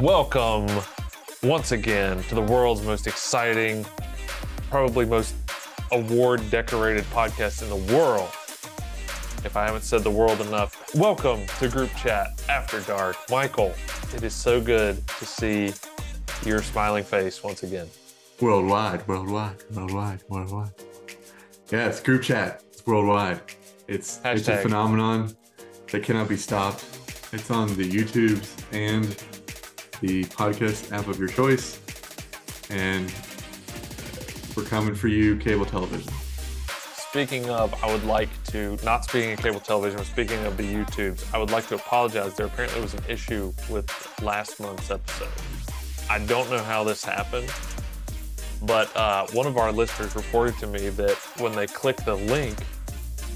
Welcome once again to the world's most exciting, probably most award decorated podcast in the world. If I haven't said the world enough, welcome to Group Chat After Dark. Michael, it is so good to see your smiling face once again. Worldwide, worldwide, worldwide, worldwide. Yeah, it's group chat. It's worldwide. It's it's a phenomenon that cannot be stopped. It's on the YouTubes and the podcast app of your choice. And we're coming for you, cable television. Speaking of, I would like to, not speaking of cable television, but speaking of the YouTubes, I would like to apologize. There apparently was an issue with last month's episode. I don't know how this happened, but uh, one of our listeners reported to me that when they click the link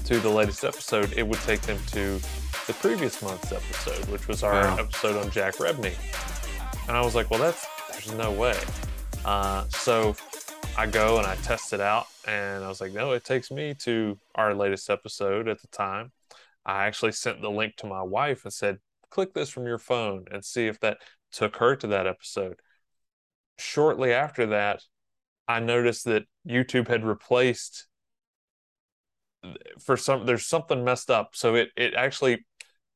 to the latest episode, it would take them to the previous month's episode, which was our Wow. episode on Jack Rebney. And I was like, well, that's, there's no way. Uh, so I go and I test it out, and I was like, no, it takes me to our latest episode at the time. I actually sent the link to my wife and said, click this from your phone and see if that took her to that episode. Shortly after that, I noticed that YouTube had replaced for some there's something messed up. So it it actually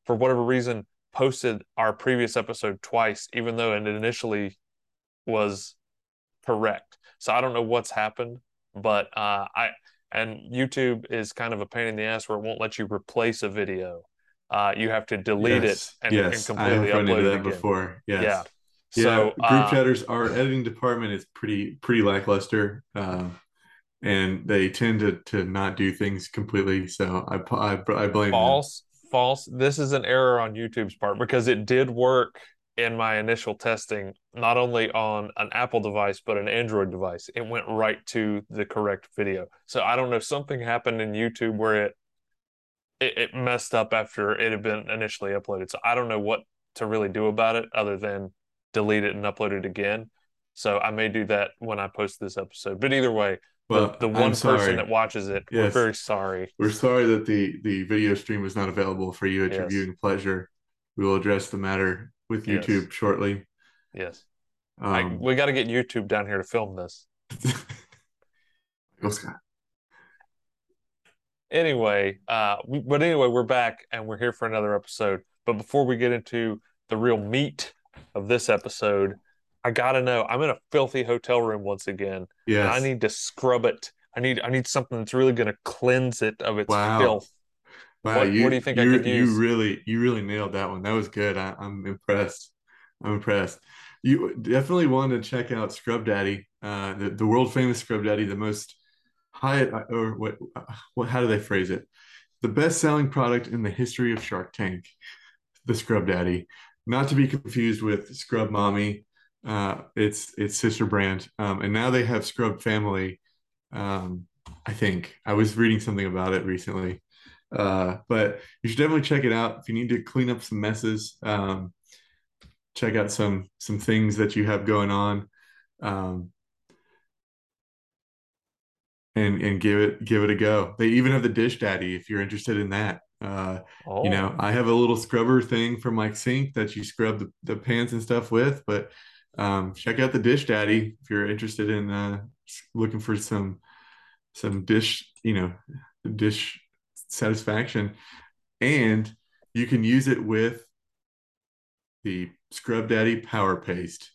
for whatever reason posted our previous episode twice, even though it initially was correct. So I don't know what's happened, but uh, I and YouTube is kind of a pain in the ass where it won't let you replace a video. Uh, you have to delete yes, it and, yes, and I completely run upload it that again. before. Yes. Yeah. Yeah, So group uh, chatters, our editing department is pretty pretty lackluster, um, and they tend to to not do things completely. So I I, I blame them. false, false. This is an error on YouTube's part because it did work in my initial testing, not only on an Apple device but an Android device. It went right to the correct video. So I don't know, something happened in YouTube where it it, it messed up after it had been initially uploaded. So I don't know what to really do about it other than delete it and upload it again. So I may do that when I post this episode. But either way, Well, the, the one person that watches it, we're very sorry. We're sorry that the the video stream was not available for you at your viewing pleasure. We will address the matter with Yes. YouTube shortly. Yes. I, Um, we got to get YouTube down here to film this. Scott. Anyway, uh, we, but anyway, we're back and we're here for another episode. But before we get into the real meat of this episode, I gotta know. I'm in a filthy hotel room once again, Yeah, I need to scrub it. I need I need something that's really gonna cleanse it of its Wow. filth. Wow, what- you, what do you think I you, could use? You really, you really nailed that one. That was good. I, I'm impressed. I'm impressed. You definitely want to check out Scrub Daddy, uh, the, the world famous Scrub Daddy, the most high or what, what? How do they phrase it? The best selling product in the history of Shark Tank, the Scrub Daddy, not to be confused with Scrub Mommy. Uh, it's it's sister brand, um, and now they have Scrub Family. Um, I think I was reading something about it recently. Uh, but you should definitely check it out if you need to clean up some messes. Um, check out some some things that you have going on, um, and and give it give it a go. They even have the Dish Daddy if you're interested in that. Uh, Oh, you know, I have a little scrubber thing for my sink that you scrub the, the pans and stuff with, but um, check out the Dish Daddy if you're interested in uh, looking for some some dish, you know, dish satisfaction. And you can use it with the Scrub Daddy Power Paste.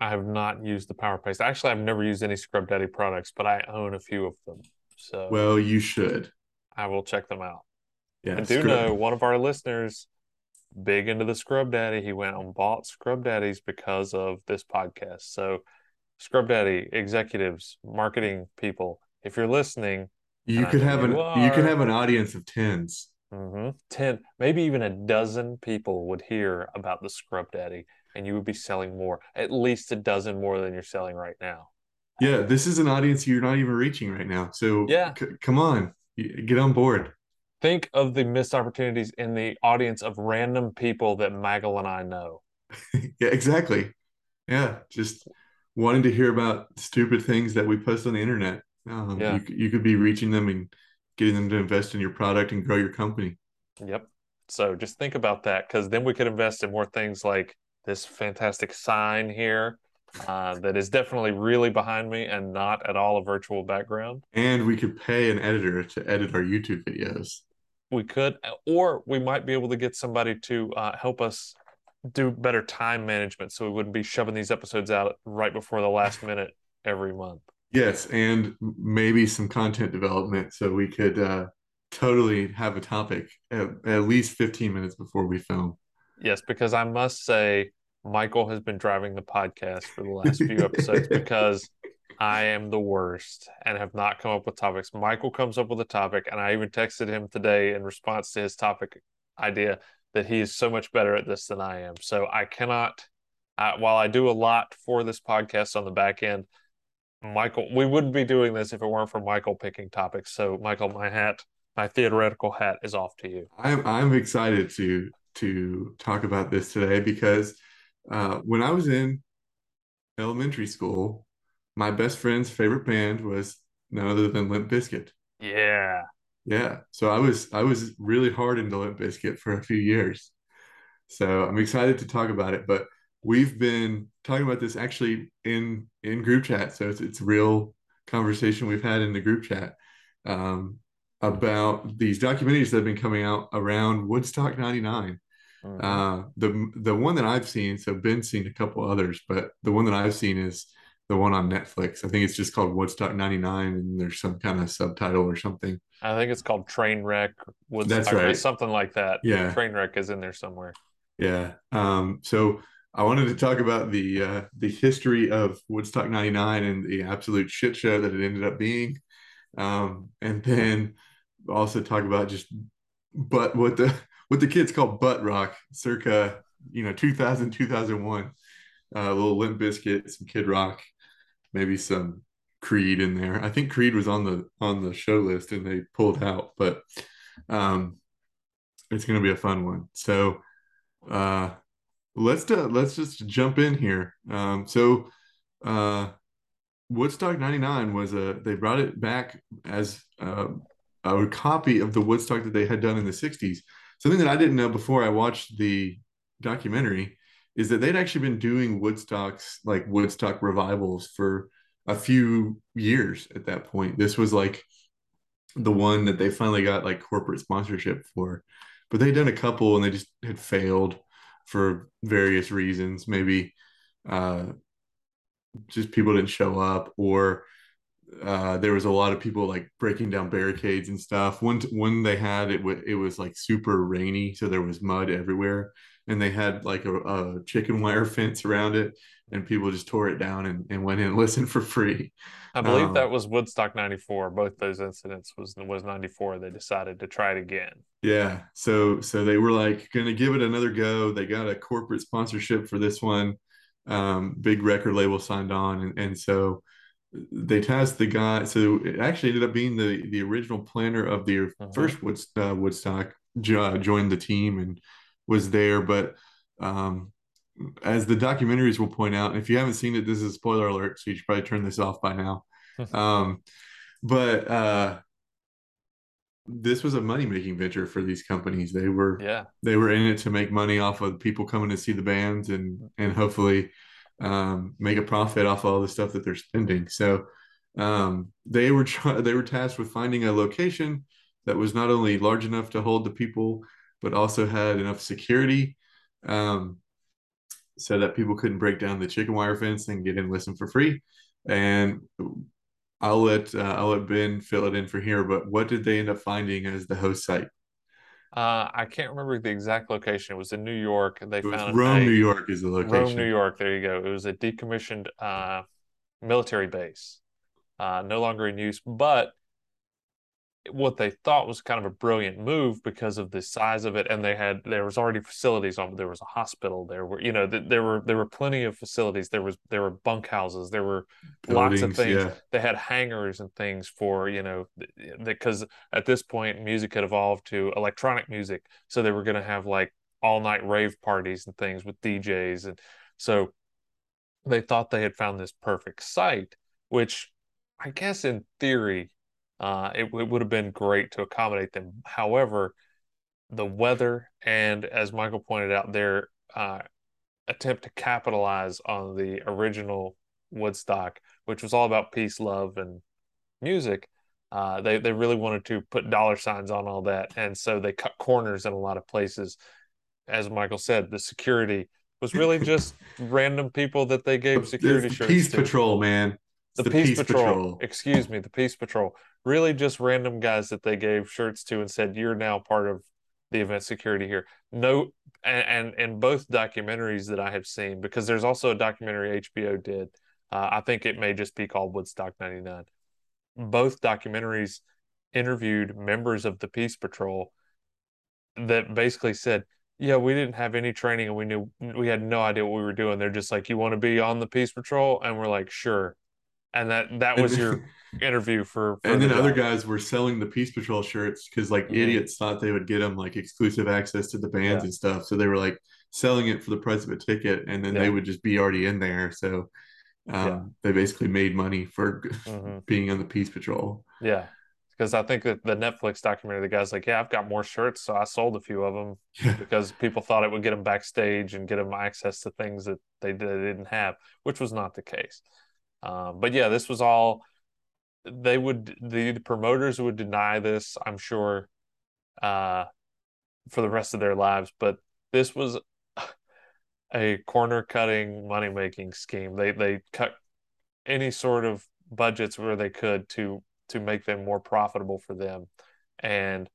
I have not used the Power Paste. Actually, I've never used any Scrub Daddy products, but I own a few of them, so Well, you should. I will check them out. Yeah, I do know one of our listeners big into the Scrub Daddy. He went and bought Scrub Daddies because of this podcast. So, Scrub Daddy executives, marketing people, if you're listening, You could have an you you could have an audience of tens. mhm, 10, maybe even a dozen people would hear about the Scrub Daddy and you would be selling more, at least a dozen more than you're selling right now. Yeah, this is an audience you're not even reaching right now. So Yeah. c- come on, get on board. Think of the missed opportunities in the audience of random people that Maggle and I know. Yeah, exactly. Yeah, just wanting to hear about stupid things that we post on the internet. Um, Yeah. you you could be reaching them and getting them to invest in your product and grow your company. Yep. So just think about that because then we could invest in more things like this fantastic sign here uh, that is definitely really behind me and not at all a virtual background. And we could pay an editor to edit our YouTube videos. We could, or we might be able to get somebody to uh, help us do better time management so we wouldn't be shoving these episodes out right before the last minute every month. Yes, and maybe some content development so we could uh, totally have a topic at, at least 15 minutes before we film. Yes, because I must say, Michael has been driving the podcast for the last few episodes because I am the worst and have not come up with topics. Michael comes up with a topic, and I even texted him today in response to his topic idea that he is so much better at this than I am. So I cannot, uh, while I do a lot for this podcast on the back end, Michael, we wouldn't be doing this if it weren't for Michael picking topics. So, Michael, my hat, my theoretical hat is off to you. I'm I'm excited to to talk about this today because uh, when I was in elementary school, my best friend's favorite band was none other than Limp Bizkit. Yeah. Yeah, so I was I was really hard into Limp Bizkit for a few years. So I'm excited to talk about it. But we've been talking about this actually in in group chat. So it's it's real conversation we've had in the group chat um, about these documentaries that have been coming out around Woodstock '99. Mhm. Uh, the the one that I've seen, so Ben's seen a couple others, but the one that I've seen is the one on Netflix. I think it's just called Woodstock '99, and there's some kind of subtitle or something. I think it's called Trainwreck. Woodstock, That's right. Something like that. Yeah. Trainwreck is in there somewhere. Yeah. Um, so I wanted to talk about the uh, the history of Woodstock '99 and the absolute shit show that it ended up being, um, and then also talk about just but what the what the kids call butt rock, circa you know 2000 2001. Uh, a little Limp Bizkit some Kid Rock, maybe some Creed in there. I think Creed was on the on the show list and they pulled out, but um, it's going to be a fun one. So uh, let's do, let's just jump in here. Um, so uh, Woodstock '99 was a they brought it back as uh, a copy of the Woodstock that they had done in the '60s. Something that I didn't know before I watched the documentary is that they'd actually been doing Woodstocks like Woodstock revivals for a few years at that point. This was like the one that they finally got like corporate sponsorship for. But they'd done a couple and they just had failed for various reasons. Maybe uh, just people didn't show up, or uh, there was a lot of people like breaking down barricades and stuff. One one they had it w- it was like super rainy, so there was mud everywhere, and they had like a, a chicken wire fence around it, and people just tore it down and, and went in and listened for free. I believe Um, that was Woodstock 94. Both those incidents was was 94. They decided to try it again. Yeah. So so they were like going to give it another go. They got a corporate sponsorship for this one. Um, big record label signed on, and, and so they tasked the guy. So it actually ended up being the the original planner of the Mhm. first Woods, uh, Woodstock jo- joined the team and was there. But um, as the documentaries will point out, and if you haven't seen it, this is a spoiler alert, so you should probably turn this off by now. um, but uh, this was a money making venture for these companies. They were Yeah. they were in it to make money off of people coming to see the bands and and hopefully um, make a profit off all the stuff that they're spending. So um, they were try- they were tasked with finding a location that was not only large enough to hold the people, but also had enough security, um, so that people couldn't break down the chicken wire fence and get in listen for free. And I'll let uh, I'll let Ben fill it in for here. But what did they end up finding as the host site? Uh, I can't remember the exact location. It was in New York. They It found Rome, a- New York, is the location. Rome, New York. There you go. It was a decommissioned uh, military base, uh, no longer in use. But what they thought was kind of a brilliant move because of the size of it, and they had there was already facilities on. There was a hospital. There were you know th- there were there were plenty of facilities. There was there were bunkhouses. There were lots of things. yeah. They had hangars and things for you know because at this point music had evolved to electronic music, so they were going to have like all night rave parties and things with DJs and so they thought they had found this perfect site, which I guess in theory, uh, it, it would have been great to accommodate them. However, the weather and, as Michael pointed out, their uh, attempt to capitalize on the original Woodstock, which was all about peace, love, and music. Uh, they they really wanted to put dollar signs on all that, and so they cut corners in a lot of places. As Michael said, the security was really just random people that they gave security the shirts Peace to. Patrol, man. The, It's Peace, Patrol. Excuse me, the Peace Patrol. Really just random guys that they gave shirts to and said, You're now part of the event security here. No and and, and both documentaries that I have seen, because there's also a documentary HBO did. Uh, I think it may just be called Woodstock 99. Both documentaries interviewed members of the Peace Patrol that basically said, Yeah, we didn't have any training and we knew we had no idea what we were doing. They're just like, You want to be on the Peace Patrol? And we're like, Sure. And that that was then- your interview for, for and the then other guys were selling the Peace Patrol shirts because like Mhm. idiots thought they would get them like exclusive access to the bands Yeah. and stuff. So they were like selling it for the price of a ticket, and then Yeah. they would just be already in there. So um, Yeah. they basically made money for Mhm. being on the Peace Patrol. Yeah. Because I think that the Netflix documentary, the guy's like, Yeah, I've got more shirts. So I sold a few of them Yeah. because people thought it would get them backstage and get them access to things that they, they didn't have, which was not the case. Um, but yeah, this was all they would the, the promoters would deny this, I'm sure, uh, for the rest of their lives. But this was a corner cutting money making scheme. They they cut any sort of budgets where they could to to make them more profitable for them. And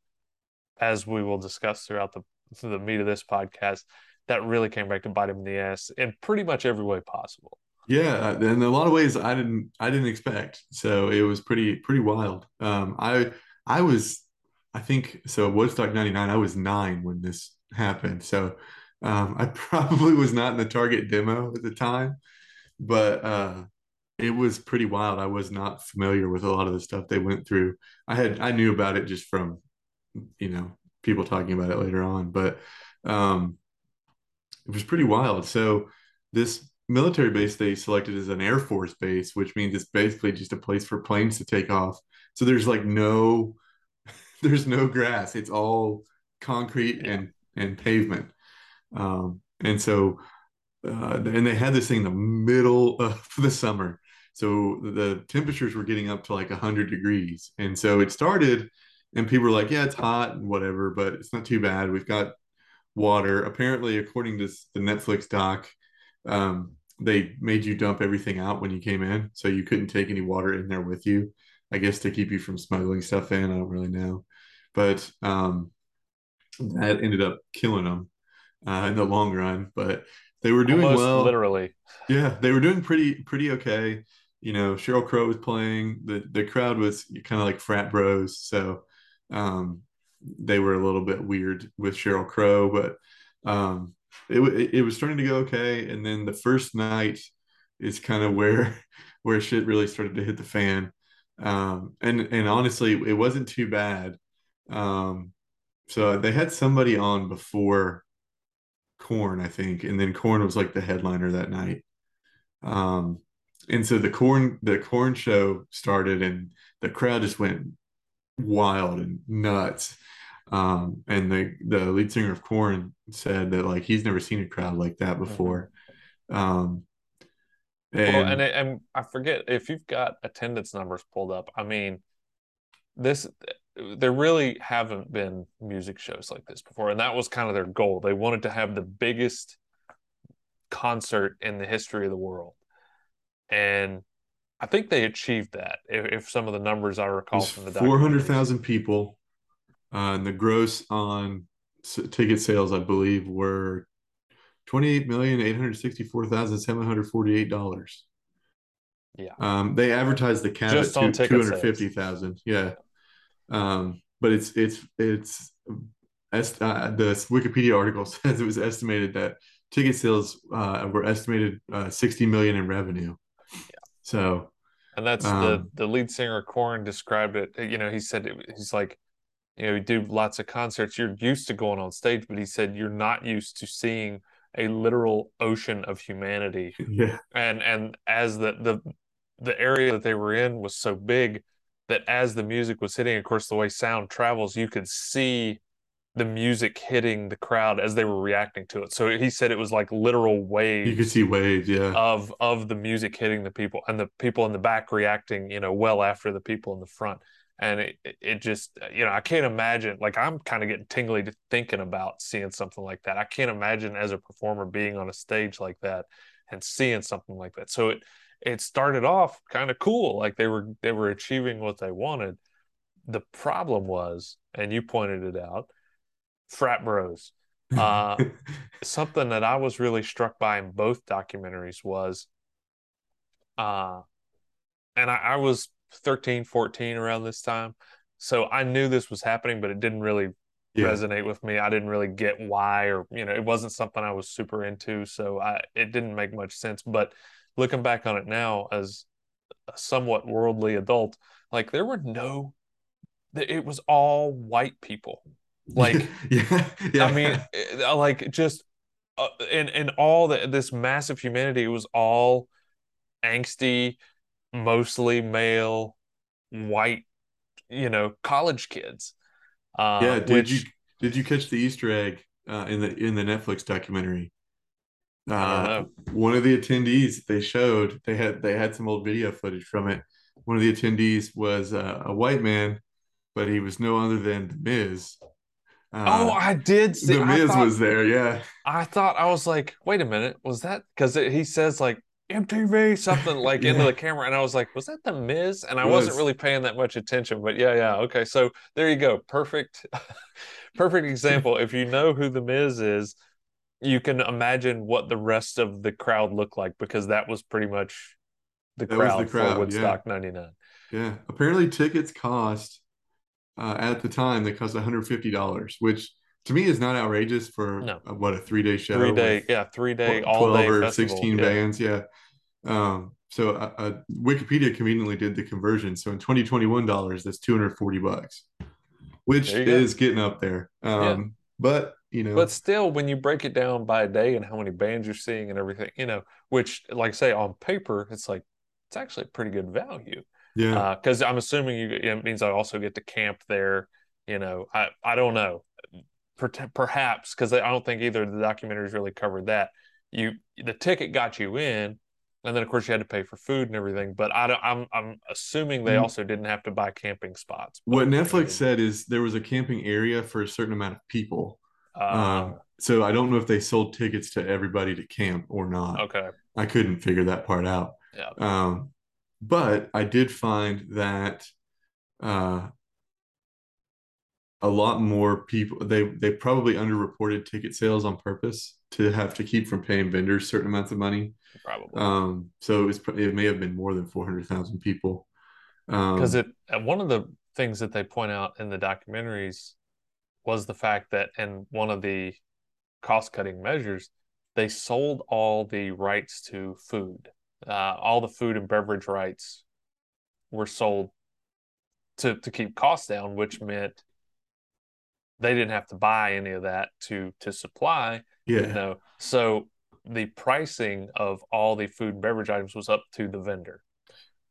as we will discuss throughout the the meat of this podcast, that really came back to bite him in the ass in pretty much every way possible. Yeah, in a lot of ways I didn't I didn't expect. So it was pretty pretty wild. Um, I I was I think so Woodstock 99 I was 9 when this happened. So um, I probably was not in the target demo at the time, but uh, it was pretty wild. I was not familiar with a lot of the stuff they went through. I had I knew about it just from you know people talking about it later on, but um, it was pretty wild. So this military base they selected as an air force base, which means it's basically just a place for planes to take off. So there's like no there's no grass. It's all concrete Yeah. and and pavement. Um, and so uh, and they had this thing in the middle of the summer. So the temperatures were getting up to like 100 degrees. And so it started, and people were like, yeah, it's hot and whatever, but it's not too bad. We've got water. Apparently, according to the Netflix doc, um, they made you dump everything out when you came in. So you couldn't take any water in there with you, I guess to keep you from smuggling stuff in. I don't really know. But um, that ended up killing them uh, in the long run. But they were doing Almost well. literally. Yeah, they were doing pretty pretty okay. You know, Sheryl Crow was playing. The the crowd was kind of like frat bros, so um, they were a little bit weird with Sheryl Crow, but um, it it was starting to go okay. And then the first night is kind of where where shit really started to hit the fan. Um, and and honestly, it wasn't too bad. Um, so they had somebody on before Korn, I think, and then Korn was like the headliner that night. Um, and so the Korn the Korn show started, and the crowd just went wild and nuts. Um, and the the lead singer of Korn said that like he's never seen a crowd like that before. Um, and, Well, and it- and I forget if you've got attendance numbers pulled up. I mean, this there really haven't been music shows like this before, and that was kind of their goal. They wanted to have the biggest concert in the history of the world, and I think they achieved that. If, if some of the numbers I recall from the four hundred documentaries. people, uh, and the gross on ticket sales, I believe, were twenty eight million eight hundred sixty four thousand seven hundred forty eight dollars. Yeah. Um, they advertised the cab Just at two hundred fifty thousand. Yeah. Um, but it's it's it's est- uh, the Wikipedia article says it was estimated that ticket sales uh, were estimated uh, sixty million in revenue. Yeah. So And that's Um, the the lead singer Korn described it. You know, he said it, he's like, you know, you do lots of concerts. You're used to going on stage, but he said you're not used to seeing a literal ocean of humanity. Yeah. And and as the the the area that they were in was so big that as the music was hitting, of course, the way sound travels, you could see the music hitting the crowd as they were reacting to it. So he said it was like literal waves. You could see waves, yeah. Of of the music hitting the people and the people in the back reacting, you know, well after the people in the front. And it it just you know, I can't imagine like I'm kind of getting tingly to thinking about seeing something like that. I can't imagine as a performer being on a stage like that and seeing something like that. So it it started off kind of cool, like they were they were achieving what they wanted. The problem was, and you pointed it out, frat bros. Uh, something that I was really struck by in both documentaries was, uh, and I, I was 13, 14 around this time. So I knew this was happening, but it didn't really yeah. resonate with me. I didn't really get why, or you know, it wasn't something I was super into. So I, it didn't make much sense. But looking back on it now as a somewhat worldly adult, like there were no, it was all white people. Like, yeah, yeah. I mean, eh, like just uh, in in all the, this massive humanity, it was all angsty, mostly male, white, you know, college kids. Uh, yeah, did which, you did you catch the Easter egg uh, in the in the Netflix documentary? Uh, one of the attendees they showed they had they had some old video footage from it. One of the attendees was uh, a white man, but he was no other than the Miz. Uh, oh, I did see. The Miz thought, was there. Yeah, I thought I was like, wait a minute, was that because he says like MTV something like yeah. into the camera, and I was like, was that the Miz? And I was. wasn't really paying that much attention, but yeah, yeah, okay. So there you go, perfect, perfect example. if you know who the Miz is, you can imagine what the rest of the crowd looked like because that was pretty much the crowd, the crowd for Woodstock yeah. 99. Yeah. Apparently tickets cost uh, at the time they cost $150, which to me is not outrageous for no. a, what a three day show. Three day, yeah, three day, all day or festival. 16 yeah. bands. Yeah. Um, so uh, uh, Wikipedia conveniently did the conversion. So in 2021 dollars, that's 240 bucks, which is go. getting up there. Um, yeah. but you know but still when you break it down by a day and how many bands you're seeing and everything you know which like I say on paper it's like it's actually a pretty good value yeah because uh, i'm assuming you it means i also get to camp there you know i i don't know perhaps because i don't think either of the documentaries really covered that you the ticket got you in and then of course you had to pay for food and everything but i don't i'm i'm assuming they mm. also didn't have to buy camping spots what netflix said is there was a camping area for a certain amount of people uh, so I don't know if they sold tickets to everybody to camp or not. Okay. I couldn't figure that part out. Yeah. Um, but I did find that uh, a lot more people they they probably underreported ticket sales on purpose to have to keep from paying vendors certain amounts of money. Probably. Um, so it was it may have been more than four hundred thousand people. Because um, it one of the things that they point out in the documentaries was the fact that in one of the cost cutting measures, they sold all the rights to food. Uh, all the food and beverage rights were sold to, to keep costs down, which meant they didn't have to buy any of that to to supply. Yeah. You know? So the pricing of all the food and beverage items was up to the vendor.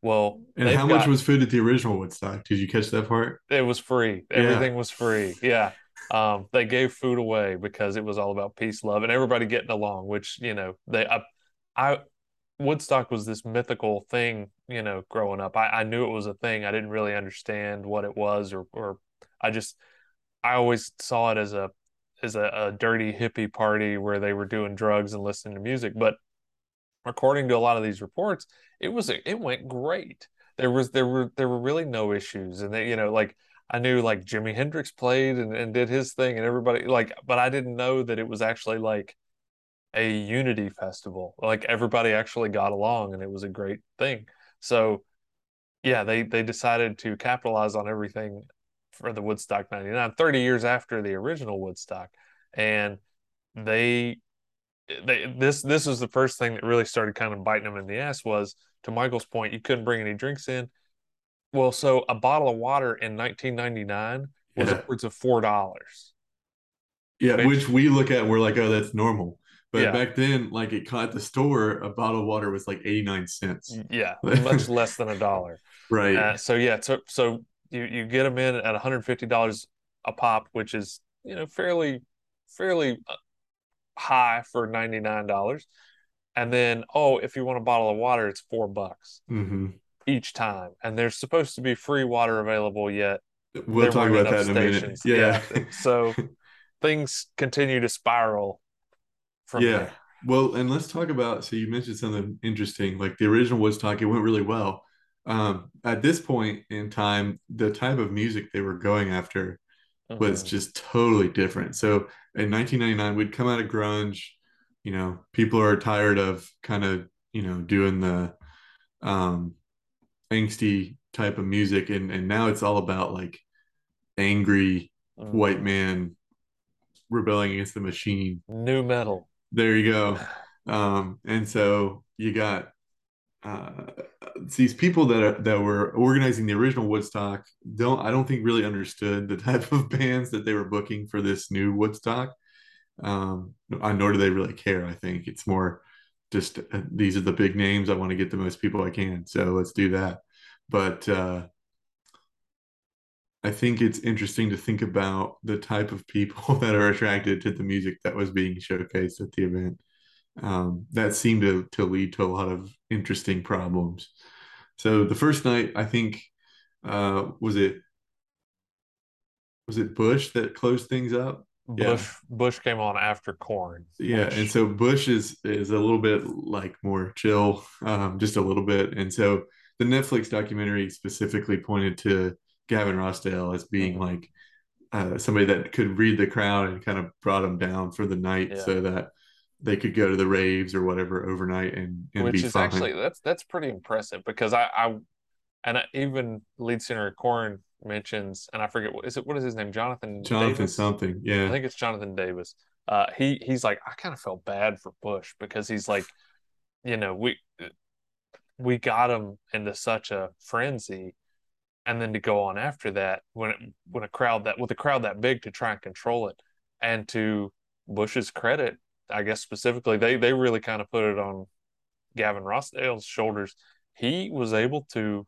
Well, and how much was food at the original Woodstock? Did you catch that part? It was free. Everything yeah. was free. Yeah um, they gave food away because it was all about peace, love, and everybody getting along. Which you know, they I, I Woodstock was this mythical thing. You know, growing up, I, I knew it was a thing. I didn't really understand what it was, or or I just I always saw it as a as a, a dirty hippie party where they were doing drugs and listening to music. But according to a lot of these reports, it was it went great. There was there were there were really no issues, and they you know like I knew like Jimi Hendrix played and, and did his thing and everybody like but I didn't know that it was actually like a unity festival. Like everybody actually got along and it was a great thing. So yeah, they they decided to capitalize on everything for the Woodstock 99 30 years after the original Woodstock and they they this this was the first thing that really started kind of biting them in the ass was to Michael's point you couldn't bring any drinks in well, so a bottle of water in 1999 was yeah. upwards of four dollars. Yeah, which, which, we look at, we're like, oh, that's normal. But Yeah. back then, like it at the store, a bottle of water was like 89 cents. Yeah, much less than a dollar. Right. Uh, so yeah, so so you you get them in at 150 dollars a pop, which is you know fairly fairly uh, high for 99 dollars. And then oh, if you want a bottle of water, it's four bucks hmm each time. And there's supposed to be free water available yet. We'll talk about that in a minute. stations. Yeah. So things continue to spiral from yeah. there. Well, and let's talk about. So you mentioned something interesting, like the original was Woodstock. It went really well. Um, at this point in time, the type of music they were going after was Mhm. just totally different. So in 1999, we'd come out of grunge. You know, people are tired of kind of you know doing the um, angsty type of music, and and now it's all about like angry white Mhm. man rebelling against the machine. nu metal. There you go. Um, and so you got uh, these people that are, that were organizing the original Woodstock. Don't I don't think really understood the type of bands that they were booking for this new Woodstock. Um, nor do they really care. I think it's more just uh, these are the big names. I want to get the most people I can, so let's do that. But uh, I think it's interesting to think about the type of people that are attracted to the music that was being showcased at the event. Um, that seemed to, to lead to a lot of interesting problems. So the first night, I think, uh, was it was it Bush that closed things up? Yeah. Bush Bush came on after Korn. Yeah, and so Bush is is a little bit like more chill, um, just a little bit. And so the Netflix documentary specifically pointed to Gavin Rossdale as being Mhm. like uh, somebody that could read the crowd and kind of brought him down for the night Yeah. so that they could go to the raves or whatever overnight and, and which be is fine. actually that's that's pretty impressive because I, I and I, even lead singer Korn mentions and I forget what is it what is his name Jonathan Jonathan Davis? something. Yeah I think it's Jonathan Davis. Uh, he he's like I kind of felt bad for Bush because he's like, you know, we we got him into such a frenzy, and then to go on after that when it, when a crowd that with a crowd that big to try and control it, and to Bush's credit, I guess specifically they they really kind of put it on Gavin Rossdale's shoulders. He was able to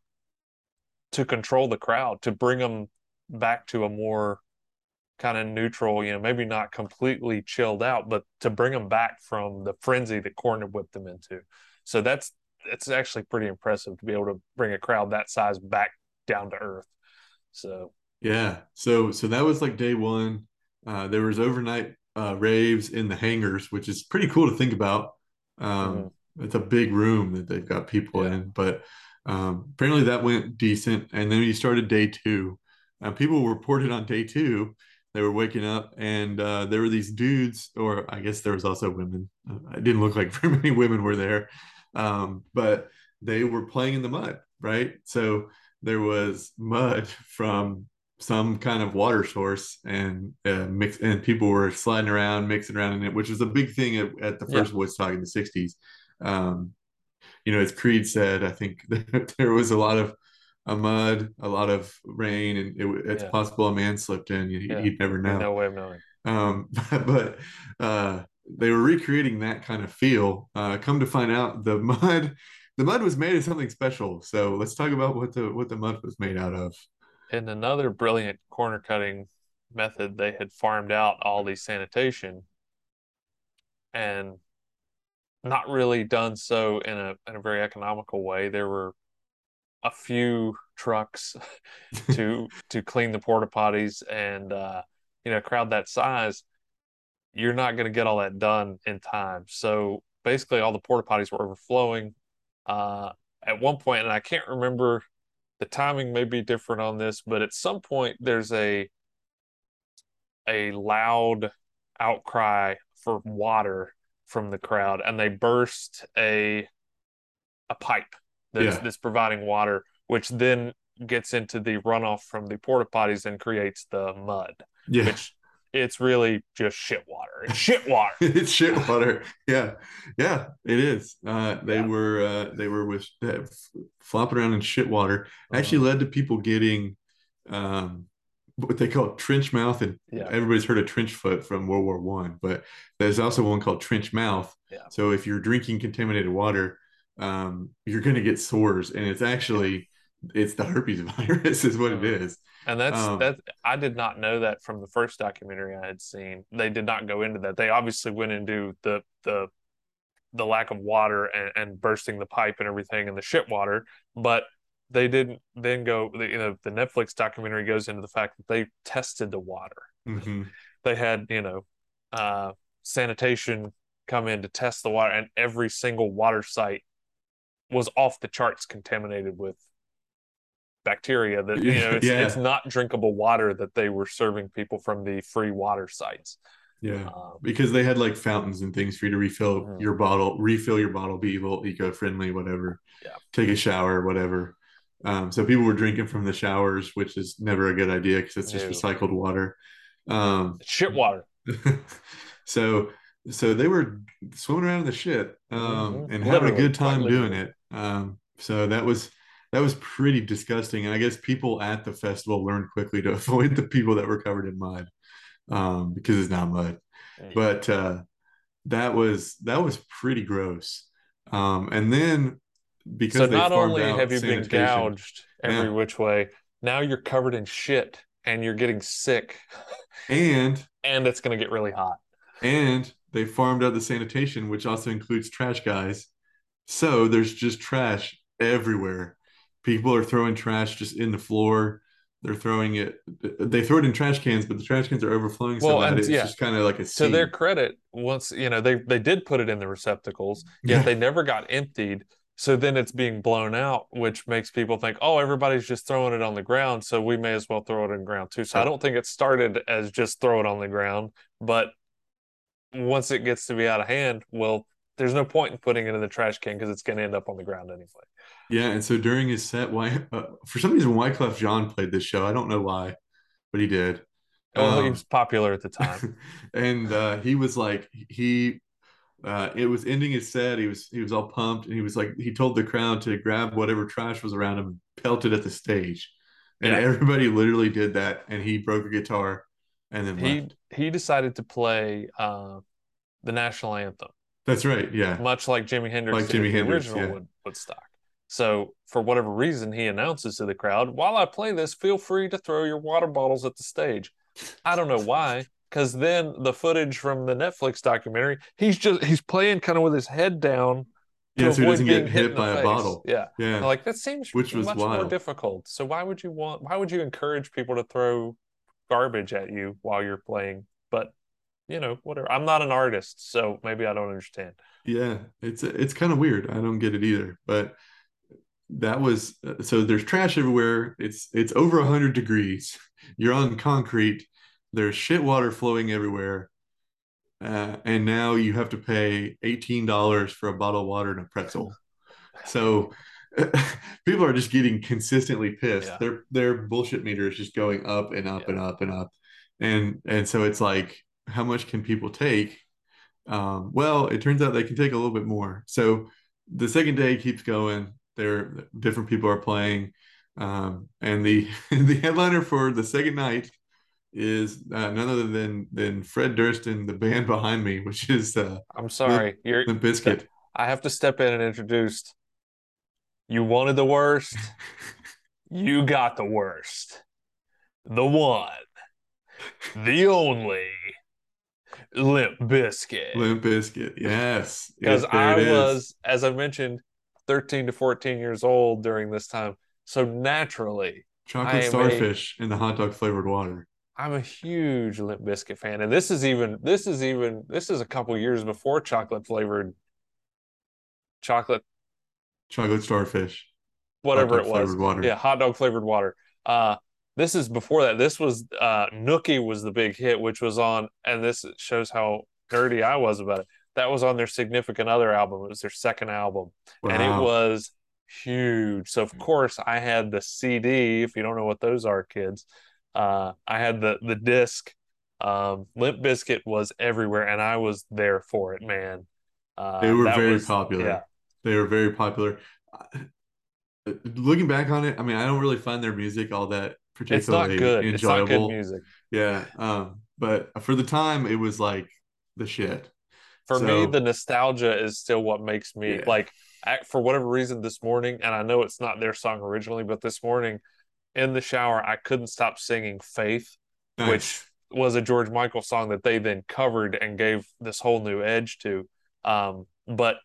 to control the crowd to bring them back to a more kind of neutral, you know, maybe not completely chilled out, but to bring them back from the frenzy that Korn had whipped them into. So that's it's actually pretty impressive to be able to bring a crowd that size back down to earth. So Yeah. So so that was like day one. Uh, there was overnight uh, raves in the hangars, which is pretty cool to think about. Um, It's a big room that they've got people Yeah. in, but um, apparently that went decent. And then you started day two. Uh, people reported on day two they were waking up and uh, there were these dudes, or I guess there was also women. Uh, it didn't look like very many women were there, um, but they were playing in the mud, right? So there was mud from some kind of water source and uh, mix and people were sliding around mixing around in it which was a big thing at, at the Yeah. first woodstock in the 60s um, you know as creed said i think there was a lot of a mud a lot of rain and it, it's Yeah. possible a man slipped in you, Yeah. would never know no way of knowing. um, but uh, they were recreating that kind of feel. Uh, come to find out, the mud, the mud was made of something special. So let's talk about what the what the mud was made out of. In another brilliant corner cutting method, they had farmed out all the sanitation and not really done so in a in a very economical way. There were a few trucks to to clean the porta potties and uh, you know, crowd that size, you're not going to get all that done in time. So basically, all the porta potties were overflowing. Uh, at one point, and I can't remember the timing may be different on this, but at some point there's a a loud outcry for water from the crowd, and they burst a a pipe that's Yeah. that's providing water, which then gets into the runoff from the porta potties and creates the mud, Yeah, which it's really just shit water. It's shit water. it's shit water. Yeah, yeah, it is. Uh, they Yeah. were uh, they were with uh, flopping around in shit water. Actually, Mhm. led to people getting um, what they call trench mouth, and Yeah. everybody's heard of trench foot from World War One, but there's also one called trench mouth. Yeah. So if you're drinking contaminated water, um, you're going to get sores, and it's actually it's the herpes virus is what it Mhm. And that's Um, that I did not know that from the first documentary I had seen. They did not go into that. They obviously went into the the the lack of water and, and bursting the pipe and everything and the shit water, but they didn't then go you know the Netflix documentary goes into the fact that they tested the water. hmm They had, you know, uh sanitation come in to test the water and every single water site was off the charts contaminated with bacteria that you know it's, Yeah. it's not drinkable water that they were serving people from the free water sites Yeah. um, because they had like fountains and things for you to refill Mhm. your bottle, refill your bottle, be eco eco-friendly, whatever. Yeah. Take a shower, whatever. Um, so people were drinking from the showers, which is never a good idea because it's just No. recycled water. Um, shit water so so they were swimming around in the shit um, Mhm. and having a good time doing it. Um, so that was that was pretty disgusting. And I guess people at the festival learned quickly to avoid the people that were covered in mud um, because it's not mud but uh, that was that was pretty gross. Um, and then because so they not only out have you been gouged every Yeah. which way now you're covered in shit and you're getting sick and and it's going to get really hot and they farmed out the sanitation, which also includes trash guys. So there's just trash everywhere. People are throwing trash just in the floor. They're throwing it. They throw it in trash cans, but the trash cans are overflowing so Well, and- it's yeah. just kind of like a to their credit once you know they they did put it in the receptacles yet Yeah. they never got emptied so then it's being blown out which makes people think oh everybody's just throwing it on the ground so we may as well throw it on the ground too so i don't think it started as just throw it on the ground but once it gets to be out of hand well there's no point in putting it in the trash can because it's going to end up on the ground anyway Yeah, and so during his set, why uh, for some reason Wyclef Jean played this show. I don't know why, but he did. he Um, was popular at the time and uh, he was like he uh, it was ending his set he was he was all pumped and he was like he told the crowd to grab whatever trash was around him and pelt it at the stage and Yeah. everybody literally did that and he broke a guitar and then he left. he decided to play uh, the national anthem that's right yeah much like Jimi Hendrix Like Jimi the Hendrix, original yeah. Wood, Woodstock. So for whatever reason, he announces to the crowd, "While I play this, feel free to throw your water bottles at the stage." I don't know why, because then the footage from the Netflix documentary, he's just he's playing kind of with his head down yeah so he doesn't get hit hit by a face. bottle Yeah, yeah like that seems Which was much more difficult. So why would you want? Why would you encourage people to throw garbage at you while you're playing? But you know, whatever. I'm not an artist, so maybe I don't understand. Yeah, it's it's kind of weird. I don't get it either. But that was so there's trash everywhere. It's it's over 100 degrees. You're on concrete. There's shit water flowing everywhere. Uh, and now you have to pay $18 for a bottle of water and a pretzel. So people are just getting consistently pissed. Yeah. Their their bullshit meter is just going up and up Yeah. and up and up. And and so it's like how much can people take? Um, well, it turns out they can take a little bit more. So the second day keeps going. There, different people are playing, um, and the the headliner for the second night is uh, none other than than Fred Durst and the band behind me, which is uh, I'm sorry. You're the biscuit. I have to step in and introduce. You wanted the worst. You got the worst. The one, the only, Limp Bizkit. Limp Bizkit. Yes, Because Yes, I is. was, as I mentioned, 13 to 14 years old during this time. So naturally, chocolate am a- starfish in the hot dog flavored water. I'm a huge Limp Bizkit fan. And this is even, this is even, this is a couple years before chocolate flavored, chocolate, Chocolate starfish. whatever it was. water. Yeah, hot dog flavored water. Uh, this is before that. This was uh, Nookie was the big hit, which was on, and this shows how nerdy I was about it. That was on their Significant Other album. It was their second album, and it was huge. So of course I had the CD. If you don't know what those are, kids, uh, I had the the disc. Um, Limp Bizkit was everywhere, and I was there for it, man. Uh, They were very was- popular. Yeah, They were very popular. Uh, Looking back on it, I mean, I don't really find their music all that particularly it's not good. enjoyable. It's not good music. Yeah. Um, but for the time, it was like the shit. For So- me, the nostalgia is still what makes me Yeah. like act for whatever reason this morning, and I know it's not their song originally, but this morning in the shower, I couldn't stop singing Faith, Nice. which was a George Michael song that they then covered and gave this whole new edge to. Um, but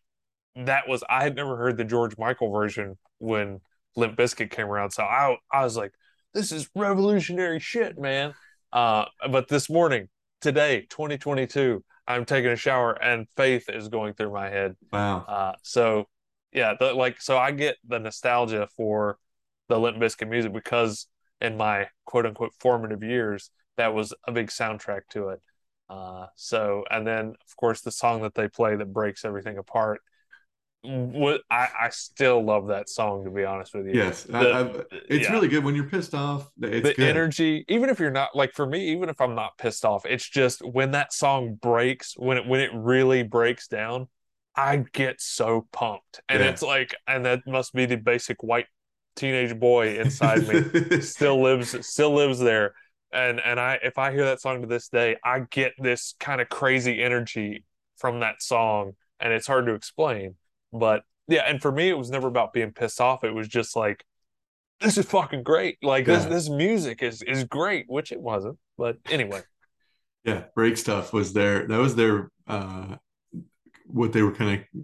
that was I had never heard the George Michael version when Limp Bizkit came around, so I I was like, this is revolutionary shit, man. Uh, but this morning, today, 2022, I'm taking a shower and Faith is going through my head. wow. Uh, so yeah, the, like so I get the nostalgia for the Limp Bizkit music because in my quote unquote formative years, that was a big soundtrack to it. Uh, so and then of course the song that they play that breaks everything apart. What I, I still love that song to be honest with you. Yes. I, I, it's yeah. really good when you're pissed off. It's the good. energy even if you're not like for me even if i'm not pissed off it's just when that song breaks when it when it really breaks down i get so pumped and Yeah. it's like and that must be the basic white teenage boy inside me still lives still lives there and and i if i hear that song to this day i get this kind of crazy energy from that song and it's hard to explain but yeah and for me it was never about being pissed off. It was just like this is fucking great. Like this Yeah. this music is is great which it wasn't but anyway. Yeah break stuff was their that was their uh what they were kind of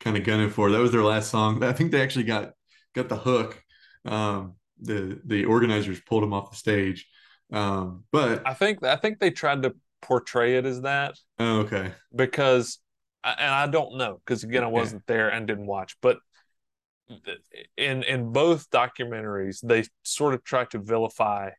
kind of gunning for. That was their last song. I think they actually got got the hook. Um the the organizers pulled them off the stage. Um but i think i think they tried to portray it as that oh, okay. because and I don't know because again I wasn't there and didn't watch but in in both documentaries they sort of try to vilify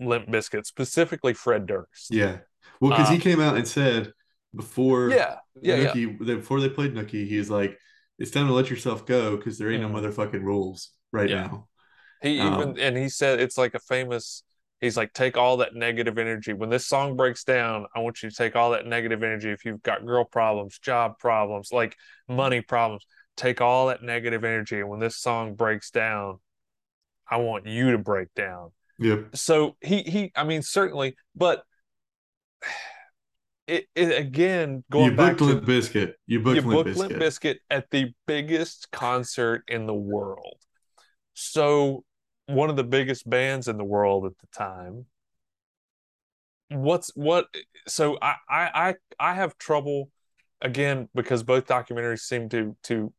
Limp Bizkit, specifically Fred Durst. Yeah. Well because he Uh, came out and said before yeah yeah yeah. Nookie, before they played Nookie, he's like, "It's time to let yourself go because there ain't no motherfucking rules right Yeah. now." he Um, even and he said it's like a famous he's like take all that negative energy when this song breaks down I want you to take all that negative energy if you've got girl problems job problems like money problems take all that negative energy and when this song breaks down I want you to break down Yep. so he he I mean certainly but it, it again going you back to Limp Bizkit. You booked you Limp booked Limp Bizkit. At the biggest concert in the world. So one of the biggest bands in the world at the time. What's what? So I I I, I have trouble again because both documentaries seem to to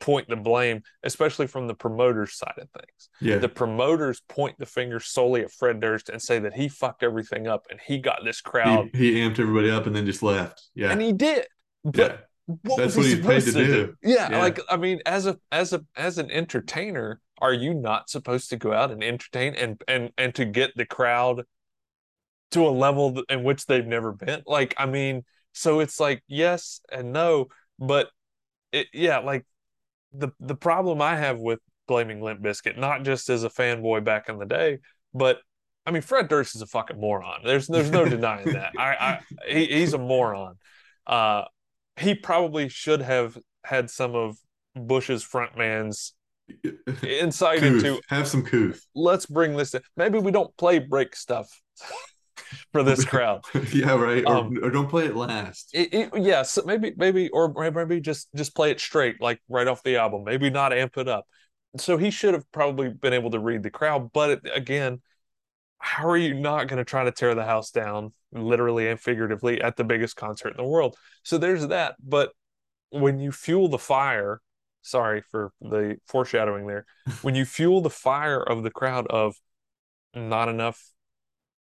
point the blame, especially from the promoters' side of things. Yeah. The promoters point the finger solely at Fred Durst and say that he fucked everything up and he got this crowd, he, he amped everybody up and then just left. Yeah. and he did. But yeah. what That's was what he he's paid supposed to to, do. Yeah, Yeah. like I mean, as a as a as an entertainer, are you not supposed to go out and entertain and and and to get the crowd to a level in which they've never been? Like, I mean, so it's like yes and no, but it yeah, like the the problem I have with blaming Limp Bizkit not just as a fanboy back in the day, but I mean, Fred Durst is a fucking moron. There's there's no denying that. I, I he, he's a moron. Uh, he probably should have had some of Bush's frontman's insight into Have some couth. let's bring this in. Maybe we don't play break stuff for this crowd. yeah, right. Or, Um, or don't play it last. It, it, yeah, so maybe maybe or maybe just just play it straight, like right off the album. Maybe not amp it up. So he should have probably been able to read the crowd. But it, again, how are you not going to try to tear the house down, literally and figuratively, at the biggest concert in the world? So there's that. But when you fuel the fire, sorry for the foreshadowing there. When you fuel the fire of the crowd of not enough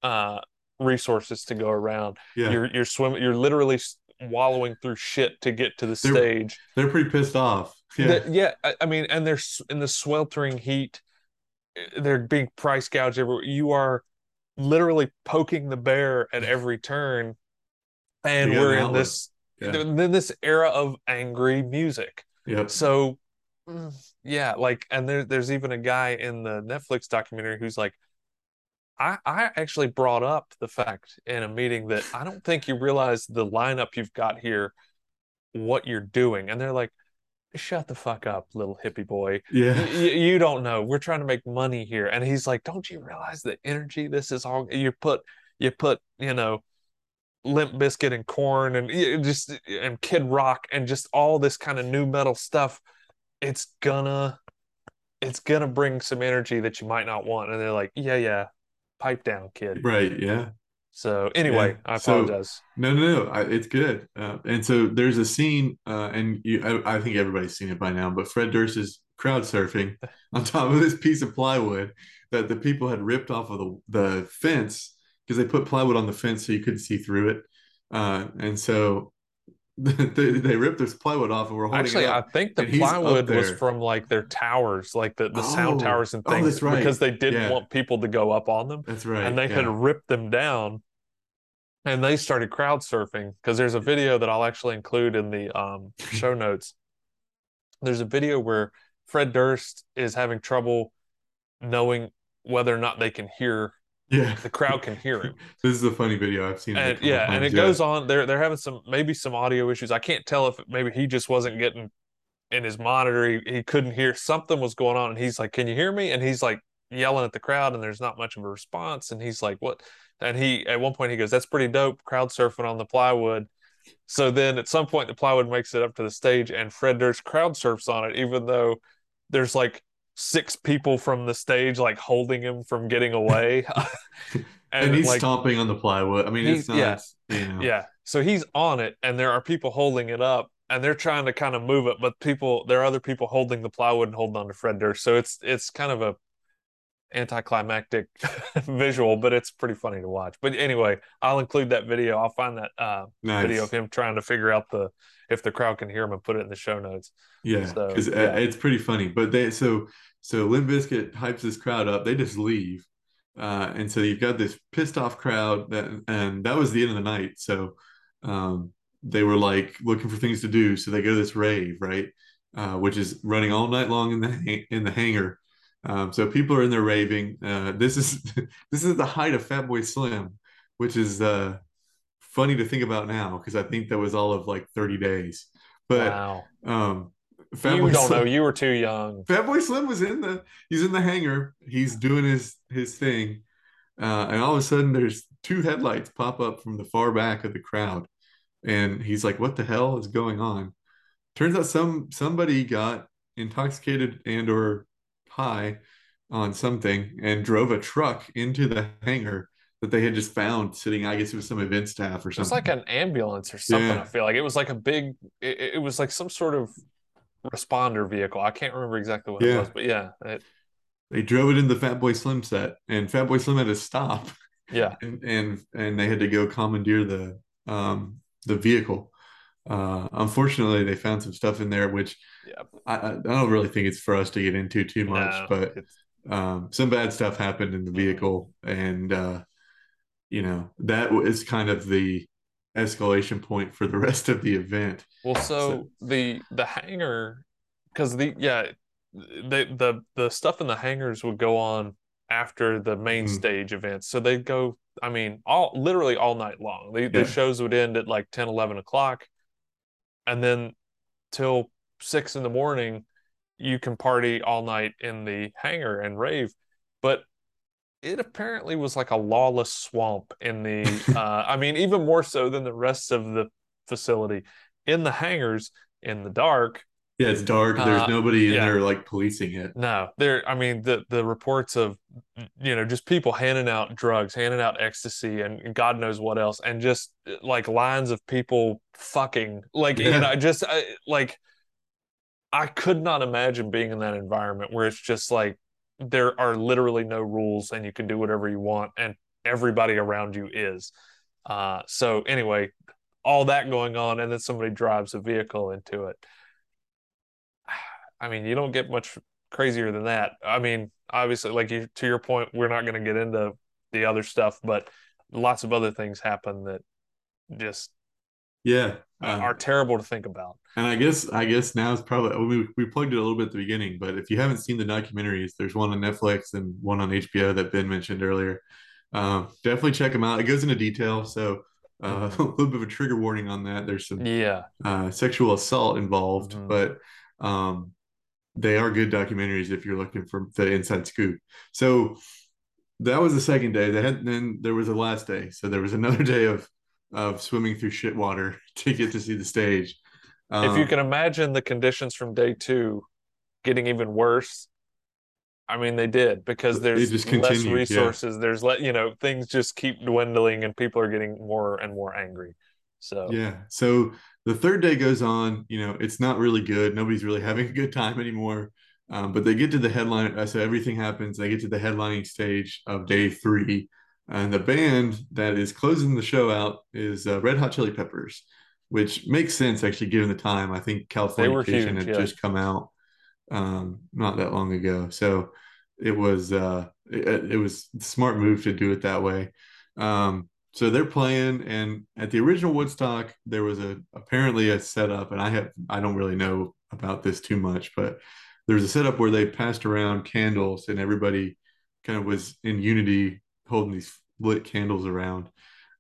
uh resources to go around yeah. you're you're swimming you're literally wallowing through shit to get to the They're- stage They're pretty pissed off. Yeah. The- yeah I, I mean and they're in the sweltering heat eh, they're being price gouged everywhere you are literally poking the bear at every turn and You got an we're in this Yeah. in this era of angry music Yep. so mm, yeah, like and there there's even a guy in the Netflix documentary who's like I I actually brought up the fact in a meeting that I don't think you realize the lineup you've got here what you're doing and they're like shut the fuck up, little hippie boy. Yeah. You, you don't know. We're trying to make money here. And he's like, don't you realize the energy this is all you put you put, you know, Limp Bizkit and Korn and just and Kid Rock and just all this kind of nu metal stuff. It's gonna it's gonna bring some energy that you might not want. And they're like, yeah, yeah, pipe down, kid. Right. Yeah. So anyway, Yeah. I So- apologize. No, no, no. I, it's good. Uh, and so there's a scene, uh, and you, I, I think everybody's seen it by now. But Fred Durst is crowd surfing on top of this piece of plywood that the people had ripped off of the the fence because they put plywood on the fence so you couldn't see through it. Uh, and so they, they ripped this plywood off, and we're holding Actually, I think the and he's up plywood was from like their towers, like the, the sound Oh. towers and Oh, things, that's right. because they didn't Yeah. want people to go up on them. That's right. and they yeah. had ripped them down and they started crowd surfing because there's a video that I'll actually include in the um, show notes. There's a video where Fred Durst is having trouble knowing whether or not they can hear yeah. the crowd can hear him. This is a funny video. I've seen and yeah, and it goes on. They're they're having some maybe some audio issues. I can't tell if maybe he just wasn't getting in his monitor. He, he couldn't hear something was going on, and he's like, "Can you hear me?" And he's like yelling at the crowd, and there's not much of a response. And he's like, "What?" And he at one point he goes, "That's pretty dope." Crowd surfing on the plywood. So then at some point the plywood makes it up to the stage, and Fred Durst crowd surfs on it, even though there's like six people from the stage like holding him from getting away. and, he's like, stomping on the plywood. I mean, He's- it's not. yeah. You know, yeah. So he's on it, and there are people holding it up, and they're trying to kind of move it, but people there are other people holding the plywood and holding on to Fred Durst. So it's it's kind of a anticlimactic visual, but it's pretty funny to watch. But anyway, I'll include that video. I'll find that uh, nice. video of him trying to figure out the if the crowd can hear him and put it in the show notes. Yeah, So, because yeah. it's pretty funny. But they so so Limp Bizkit hypes this crowd up. They just leave, uh, and so you've got this pissed off crowd that, and that was the end of the night. So um, they were like looking for things to do. So they go to this rave, right, uh, which is running all night long in the in the hangar. Um, so people are in there raving. Uh, this is this is the height of Fatboy Slim, which is uh, funny to think about now because I think that was all of like 30 days. But wow. um, You Fatboy don't Slim, know. You were too young. Fatboy Slim was in the he's in the hangar. He's doing his his thing, uh, and all of a sudden there's two headlights pop up from the far back of the crowd, and he's like, "What the hell is going on?" Turns out some somebody got intoxicated and or high on something and drove a truck into the hangar that they had just found sitting. I guess it was some event staff or It was something. like an ambulance or something. Yeah. I feel like it was like a big. It, it was like some sort of responder vehicle. I can't remember exactly what it was, but yeah, it, they drove it in the Fatboy Slim set, and Fatboy Slim had to stop. yeah. and and and they had to go commandeer the um the vehicle. Uh, unfortunately, they found some stuff in there which Yeah. I, I don't really think it's for us to get into too much, No, but um, some bad stuff happened in the vehicle, and uh, you know that was kind of the escalation point for the rest of the event. well, so so- the the hangar, because the yeah, the the the stuff in the hangars would go on after the main Mhm. stage events. So they'd go. I mean, all literally all night long. The the shows would end at like 10, 11 o'clock, and then till six in the morning, you can party all night in the hangar and rave. But it apparently was like a lawless swamp in the uh I mean even more so than the rest of the facility in the hangars in the dark Yeah, it's dark. There's Uh, nobody in yeah. there like policing it. no there I mean the the reports of you know just people handing out drugs handing out ecstasy and, and God knows what else and just like lines of people fucking like you Yeah. know just I, like I could not imagine being in that environment where it's just like there are literally no rules and you can do whatever you want and everybody around you is. Uh, so anyway, all that going on and then somebody drives a vehicle into it. I mean, you don't get much crazier than that. I mean, obviously, like you, to your point, we're not going to get into the other stuff, but lots of other things happen that just Yeah, uh, are terrible to think about. And I guess I guess now is probably we we plugged it a little bit at the beginning, but if you haven't seen the documentaries, there's one on Netflix and one on HBO that Ben mentioned earlier. Um, definitely check them out. It goes into detail, so uh, a little bit of a trigger warning on that. There's some Yeah. uh, sexual assault involved, Mhm. but Um, they are good documentaries if you're looking for the inside scoop. So that was the second day. They had then there was a last day. So there was another day of of swimming through shit water to get to see the stage. Um, if you um, can imagine the conditions from day two getting even worse, I mean they did because there's less resources. Yeah. There's let you know things just keep dwindling and people are getting more and more angry. So yeah. So the third day goes on. You know, it's not really good. Nobody's really having a good time anymore. Um, but they get to the headline. So everything happens. They get to the headlining stage of day three, and the band that is closing the show out is uh, Red Hot Chili Peppers, which makes sense actually given the time. I think California had yeah. just come out um, not that long ago, so it was uh, it, it was smart move to do it that way. Um, so they're playing, and at the original Woodstock, there was a apparently a setup, and I have I don't really know about this too much, but there's a setup where they passed around candles, and everybody kind of was in unity holding these lit candles around.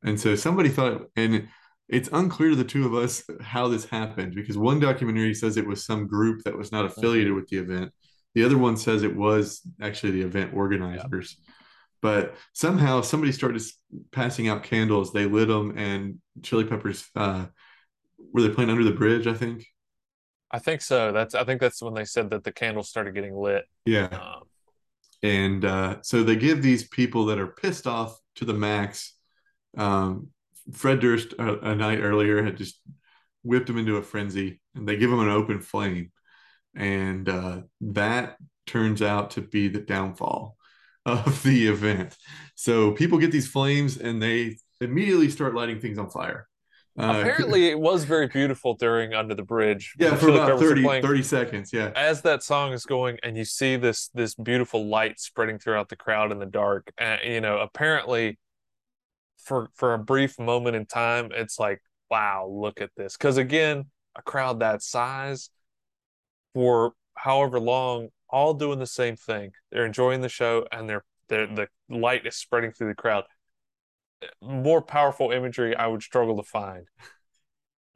And so somebody thought, and it's unclear to the two of us how this happened because one documentary says it was some group that was not affiliated mm-hmm. with the event. The other one says it was actually the event organizers. Yeah. But somehow somebody started passing out candles. They lit them, and Chili Peppers uh, were they playing under the bridge? I think. I think so. That's I think that's when they said that the candles started getting lit. Yeah. Um, and uh, so they give these people that are pissed off to the max. Um, Fred Durst a, uh, a, night earlier had just whipped him into a frenzy, and they give him an open flame, and uh, that turns out to be the downfall of the event. So people get these flames, and they immediately start lighting things on fire. Uh, Apparently, it was very beautiful during Under the Bridge. Yeah, for about 30, 30 seconds. Yeah. As that song is going, and you see this this beautiful light spreading throughout the crowd in the dark, and you know, apparently, for for a brief moment in time, it's like, wow, look at this. Because again, a crowd that size, for however long, all doing the same thing. They're enjoying the show, and they're, they're the light is spreading through the crowd more powerful imagery I would struggle to find.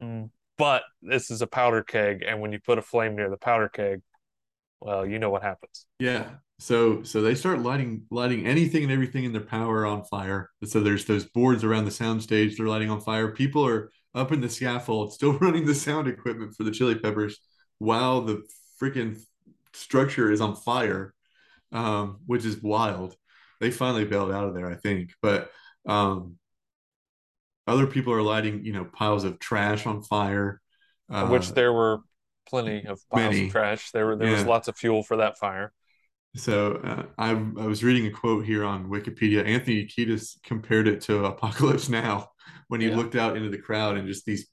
Mm. But this is a powder keg, and when you put a flame near the powder keg, well, you know what happens. Yeah. So so they start lighting lighting anything and everything in their power on fire. So there's those boards around the sound stage they're lighting on fire. People are up in the scaffold, still running the sound equipment for the Chili Peppers, while the freaking structure is on fire, um, which is wild. They finally bailed out of there, I think. But um, other people are lighting, you know, piles of trash on fire. Uh, which there were plenty of piles many. of trash. There were there yeah. was lots of fuel for that fire. So uh, I, I was reading a quote here on Wikipedia. Anthony Kiedis compared it to Apocalypse Now when he yeah. looked out into the crowd and just these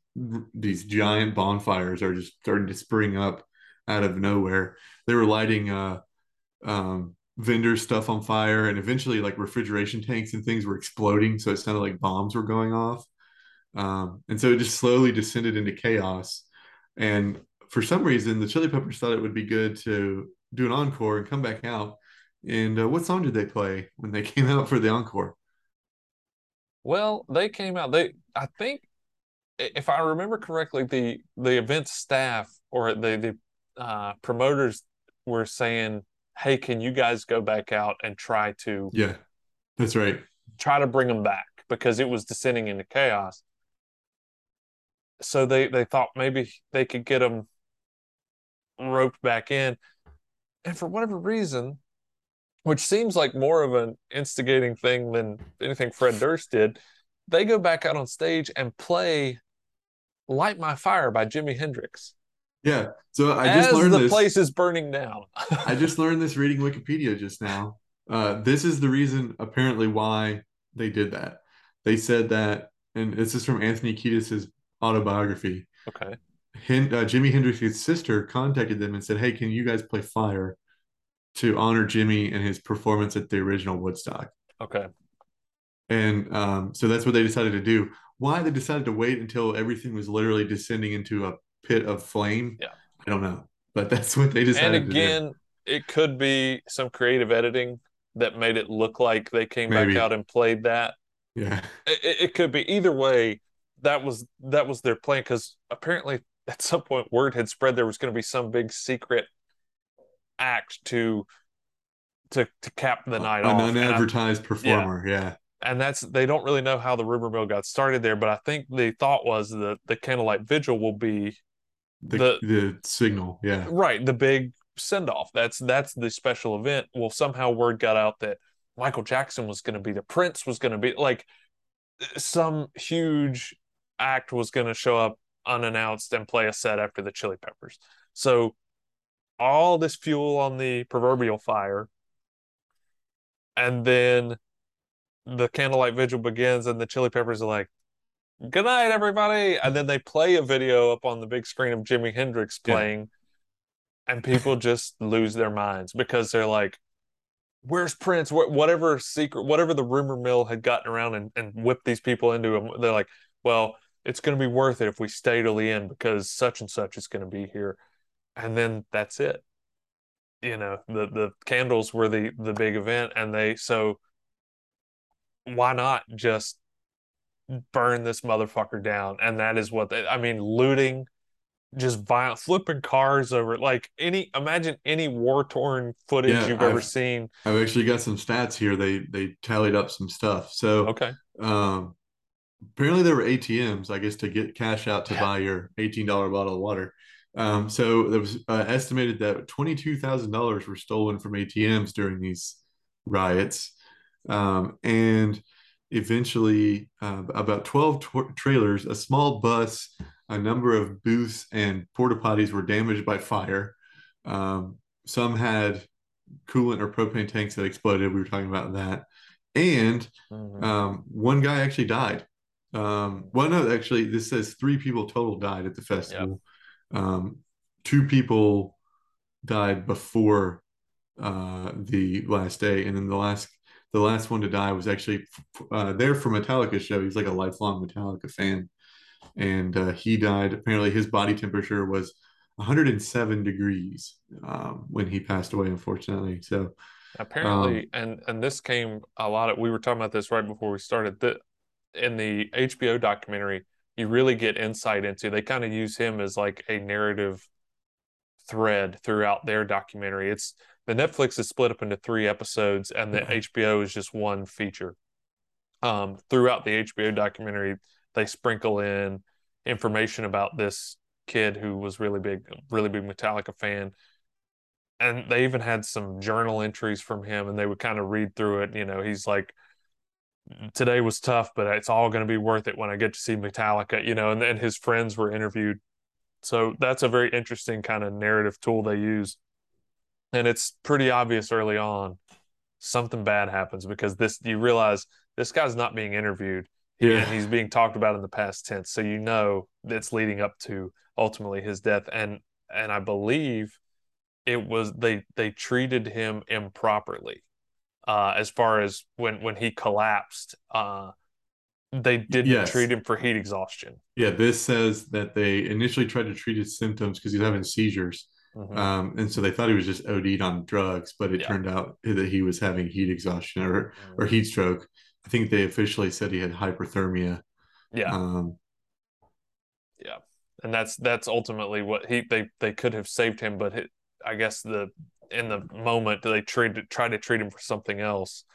these giant bonfires are just starting to spring up out of nowhere. They were lighting uh, um, vendor stuff on fire and eventually like refrigeration tanks and things were exploding so it sounded like bombs were going off. Um, and so it just slowly descended into chaos. And for some reason the chili peppers thought it would be good to do an encore and come back out. And uh, what song did they play when they came out for the encore? Well they came out they i think if i remember correctly the the event staff or the the uh, promoters were saying hey, can you guys go back out and try to Yeah, that's right. Try to bring them back because it was descending into chaos. So they they thought maybe they could get them roped back in. And for whatever reason, which seems like more of an instigating thing than anything Fred Durst did, they go back out on stage and play Light My Fire by Jimi Hendrix. Yeah. So I just As learned the this. place is burning down. I just learned this reading Wikipedia just now. Uh, this is the reason, apparently, why they did that. They said that, and this is from Anthony Kiedis's autobiography. Okay. Hen- uh, Jimi Hendrix's sister contacted them and said, "Hey, can you guys play Fire to honor Jimi and his performance at the original Woodstock?" Okay. And um, so that's what they decided to do. Why they decided to wait until everything was literally descending into a pit of flame. Yeah. I don't know, but that's what they decided. And again, it could be some creative editing that made it look like they came Maybe. back out and played that. Yeah. It, it could be either way. That was that was their plan because apparently at some point word had spread there was going to be some big secret act to to to cap the night An off. unadvertised I, performer, yeah. yeah. And that's they don't really know how the rumor mill got started there, but I think the thought was that the candlelight vigil will be the, the, the signal, yeah. Right, the big send off. That's that's the special event. Well, somehow word got out that Michael Jackson was going to be the Prince was going to be like some huge act was going to show up unannounced and play a set after the Chili Peppers. So all this fuel on the proverbial fire, and then the candlelight vigil begins, and the Chili Peppers are like, "Good night, everybody," and then they play a video up on the big screen of Jimi Hendrix playing. Yeah and people just lose their minds because they're like where's prince? Whatever secret whatever the rumor mill had gotten around and, and whipped these people into them they're like well it's going to be worth it if we stay till the end because such and such is going to be here. And then that's it. You know the the candles were the the big event and they so why not just burn this motherfucker down. And that is what they, i mean looting just violent flipping cars over like any imagine any war torn footage yeah, you've I've, ever seen. I've actually got some stats here. They they tallied up some stuff. So okay. um apparently there were atms i guess to get cash out to yeah. buy your $18 bottle of water. Um so there was uh, estimated that $22000 were stolen from atms during these riots. Um and eventually uh, about 12 tra- trailers a small bus a number of booths and porta potties were damaged by fire. Um, some had coolant or propane tanks that exploded. We were talking about that. And mm-hmm. um, one guy actually died. Um, well, no, actually, this says three people total died at the festival. Yep. Um, two people died before uh, the last day, and then the last the last one to die was actually uh, there for Metallica show. He's like a lifelong Metallica fan, and uh, he died. Apparently, his body temperature was 107 degrees um, when he passed away. Unfortunately, so apparently, um, and and this came a lot of. We were talking about this right before we started. The in the HBO documentary, you really get insight into. They kind of use him as like a narrative thread throughout their documentary. It's the Netflix is split up into three episodes, and the HBO is just one feature. Um, throughout the HBO documentary, they sprinkle in information about this kid who was really big, really big Metallica fan. And they even had some journal entries from him, and they would kind of read through it. You know, he's like, today was tough, but it's all going to be worth it when I get to see Metallica, you know, and then his friends were interviewed. So that's a very interesting kind of narrative tool they use. And it's pretty obvious early on something bad happens because this you realize this guy's not being interviewed yeah. and he's being talked about in the past tense. So you know it's leading up to ultimately his death. And and I believe it was they they treated him improperly. Uh, as far as when when he collapsed, uh, they didn't yes. treat him for heat exhaustion. Yeah, this says that they initially tried to treat his symptoms because he's having seizures. Mm-hmm. Um, and so they thought he was just OD'd on drugs, but it yeah. turned out that he was having heat exhaustion or, or heat stroke. I think they officially said he had hyperthermia. Yeah. Um, yeah, and that's that's ultimately what he they they could have saved him, but it, I guess the in the moment they treated tried to treat him for something else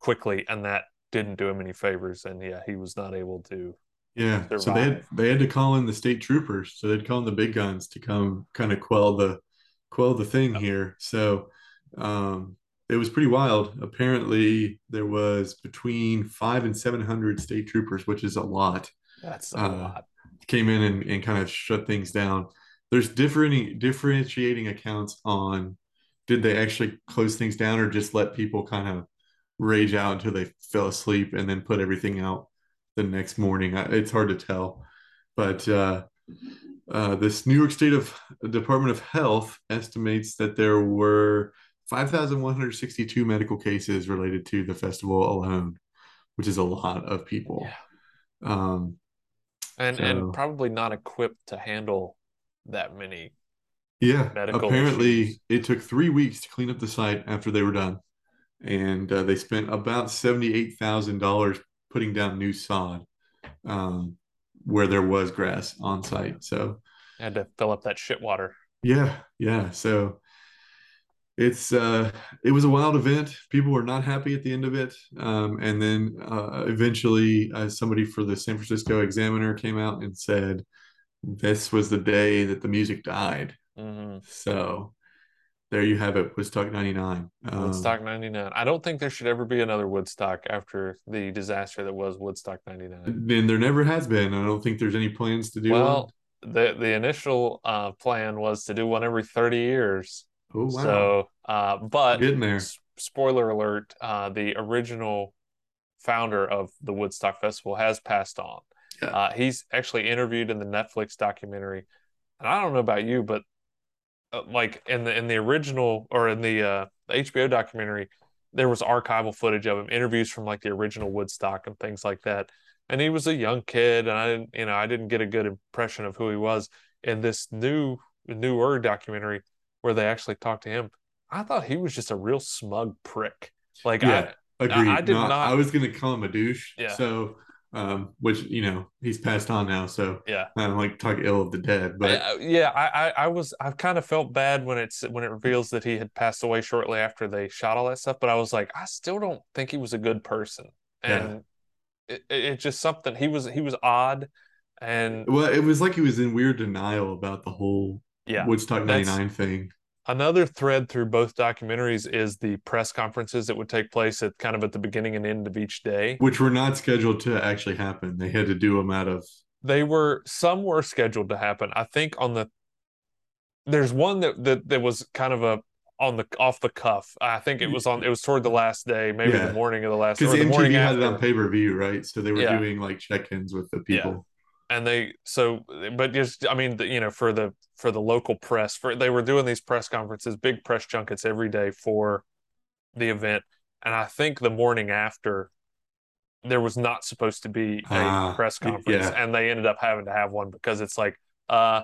quickly, and that didn't do him any favors, and yeah, he was not able to. Yeah, survive. so they had they had to call in the state troopers, so they'd call in the big guns to come kind of quell the quell the thing here. So um, it was pretty wild. Apparently, there was between five and seven hundred state troopers, which is a lot. That's a uh, lot. Came in and, and kind of shut things down. There's different differentiating accounts on did they actually close things down or just let people kind of rage out until they fell asleep and then put everything out the next morning. It's hard to tell, but uh, uh, this New York State of Department of Health estimates that there were 5,162 medical cases related to the festival alone, which is a lot of people. Yeah. Um, and so, and probably not equipped to handle that many. Yeah. apparently, issues. it took three weeks to clean up the site after they were done, and uh, they spent about seventy-eight thousand dollars putting down new sod um, where there was grass on site. So Had to fill up that shit water. Yeah, yeah. So it's uh it was a wild event people were not happy at the end of it um and then uh eventually uh, somebody for the san francisco examiner came out and said this was the day that the music died Mm-hmm. so there you have it woodstock 99 um, Woodstock 99. I don't think there should ever be another Woodstock after the disaster that was Woodstock 99. then there never has been i don't think there's any plans to do Well, the the initial uh, plan was to do one every 30 years. oh wow So, uh, but getting there s- spoiler alert, uh, the original founder of the Woodstock Festival has passed on. Yeah. Uh, he's actually interviewed in the Netflix documentary. And I don't know about you, but like in the in the original or in the uh, the HBO documentary, there was archival footage of him, interviews from like the original Woodstock and things like that. And he was a young kid, and I didn't, you know, I didn't get a good impression of who he was. In this new newer documentary where they actually talked to him, I thought he was just a real smug prick. Like Yeah. agreed I did No, not- i was gonna call him a douche Yeah. so um which you know he's passed on now so yeah. I don't like talk ill of the dead, but I- I- yeah, I, I, I was, I've kind of felt bad when it's when it reveals that he had passed away shortly after they shot all that stuff. But I was like, I still don't think he was a good person, and it, it, it's just something. He was, he was odd, and well, it was like he was in weird denial about the whole yeah. Woodstock 99 thing. Another thread through both documentaries is the press conferences that would take place at kind of at the beginning and end of each day. which were not scheduled to actually happen. They had to do them out of They were some were scheduled to happen. I think on the there's one that that, that was kind of a on the off the cuff. I think it was on it was toward the last day, maybe Yeah. the morning of the last because MTV morning had it on pay per view, right? So they were Yeah. doing like check-ins with the people. And they so but just I mean you know for the for the local press for they were doing these press conferences, big press junkets every day for the event. And I think the morning after there was not supposed to be a Ah, press conference yeah. and they ended up having to have one because it's like uh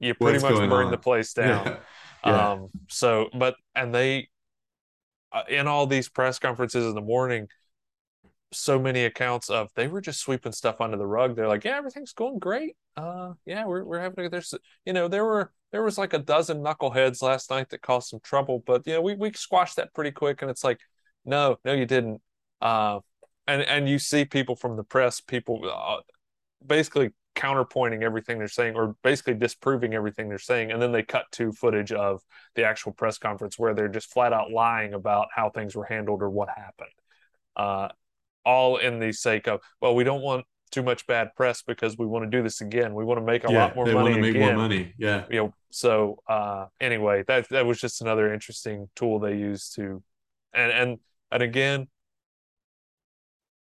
you pretty What's much burned on? the place down. Yeah. Yeah. Um, so, but, and they, uh, in all these press conferences in the morning, so many accounts of they were just sweeping stuff under the rug. They're like, yeah, everything's going great. Uh, yeah, we're, we're having a, there's, you know, there were, there was like a dozen knuckleheads last night that caused some trouble, but, you know, we, we squashed that pretty quick. And it's like, no, no, you didn't. Uh, and, and you see people from the press, people uh, basically counterpointing everything they're saying or basically disproving everything they're saying and then they cut to footage of the actual press conference where they're just flat out lying about how things were handled or what happened uh, all in the sake of well we don't want too much bad press because we want to do this again we want to make a yeah, lot more they money want to make again more money. Yeah. you know so uh anyway that that was just another interesting tool they used to and and and again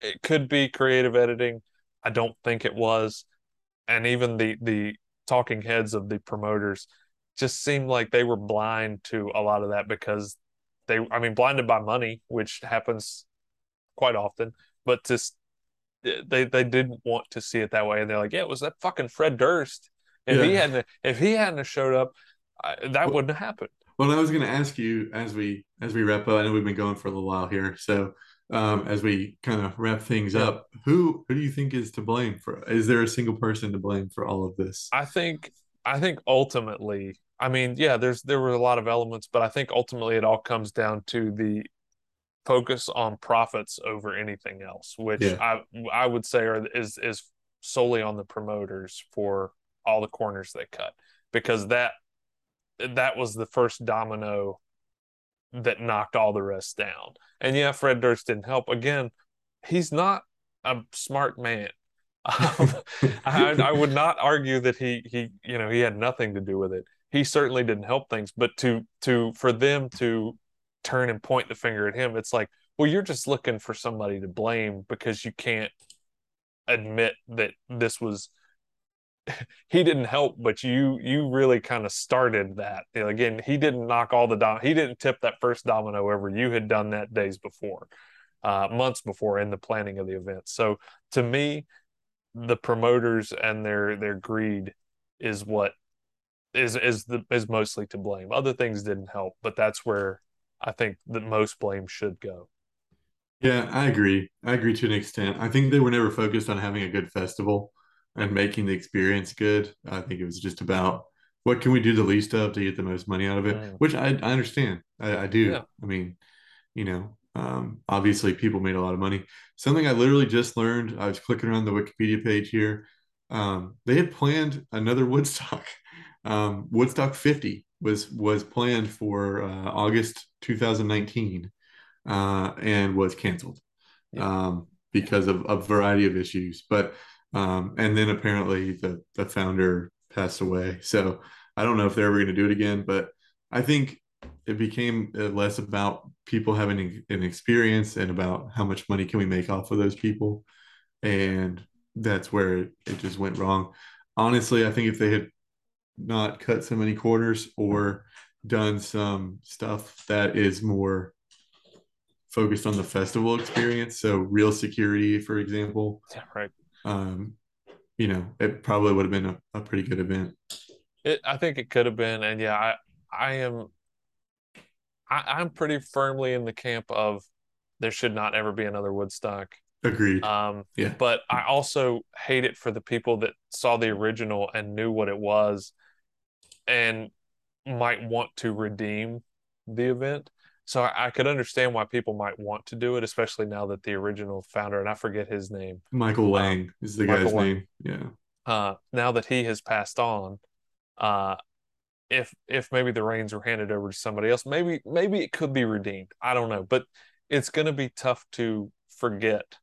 it could be creative editing i don't think it was and even the the talking heads of the promoters just seemed like they were blind to a lot of that because they i mean blinded by money which happens quite often but just they they didn't want to see it that way and they're like yeah it was that fucking fred durst if he hadn't if he hadn't showed up I, that Well- wouldn't have happened Well, I was going to ask you as we as we wrap up. I know we've been going for a little while here, so um, as we kind of wrap things Yeah. up, who who do you think is to blame for? Is there a single person to blame for all of this? I think I think ultimately, I mean, yeah, there's there were a lot of elements, but I think ultimately it all comes down to the focus on profits over anything else, which Yeah. I I would say are is is solely on the promoters for all the corners they cut because that that was the first domino that knocked all the rest down. And yeah, Fred Durst didn't help. Again, he's not a smart man. Um, I, I would not argue that he he you know he had nothing to do with it. He certainly didn't help things, but to to for them to turn and point the finger at him, it's like, well, you're just looking for somebody to blame because you can't admit that this was he didn't help, but you you really kind of started that. You know, again, he didn't knock all the dom he didn't tip that first domino over. You had done that days before, uh, months before in the planning of the event. So to me, the promoters and their their greed is what is is the is mostly to blame. Other things didn't help, but that's where I think the most blame should go. Yeah, I agree. I agree to an extent. I think they were never focused on having a good festival. and making the experience good. I think it was just about what can we do the least of to get the most money out of it, which I, I understand. I, I do. Yeah. I mean, you know, um, obviously people made a lot of money. Something I literally just learned. I was clicking around the Wikipedia page here. Um, they had planned another Woodstock. Um, Woodstock 50 was was planned for uh, August 2019 uh, and was canceled Yeah. um, because of a variety of issues. But um, and then apparently the the founder passed away. So I don't know if they're ever going to do it again. But I think it became uh, less about people having an- an experience and about how much money can we make off of those people, and that's where it, it just went wrong. Honestly, I think if they had not cut so many corners or done some stuff that is more focused on the festival experience. So real security, for example, Yeah, right. um, you know, it probably would have been a, a pretty good event. It, I think it could have been, and yeah, I, I am, I, I'm pretty firmly in the camp of there should not ever be another Woodstock. Agreed. Um, Yeah. but I also hate it for the people that saw the original and knew what it was, and might want to redeem the event. So I, I could understand why people might want to do it, especially now that the original founder, and I forget his name, Michael Lang is the Michael guy's Lang. name. Yeah. uh, now that he has passed on, uh, if if maybe the reins were handed over to somebody else, maybe maybe it could be redeemed. I don't know, but it's going to be tough to forget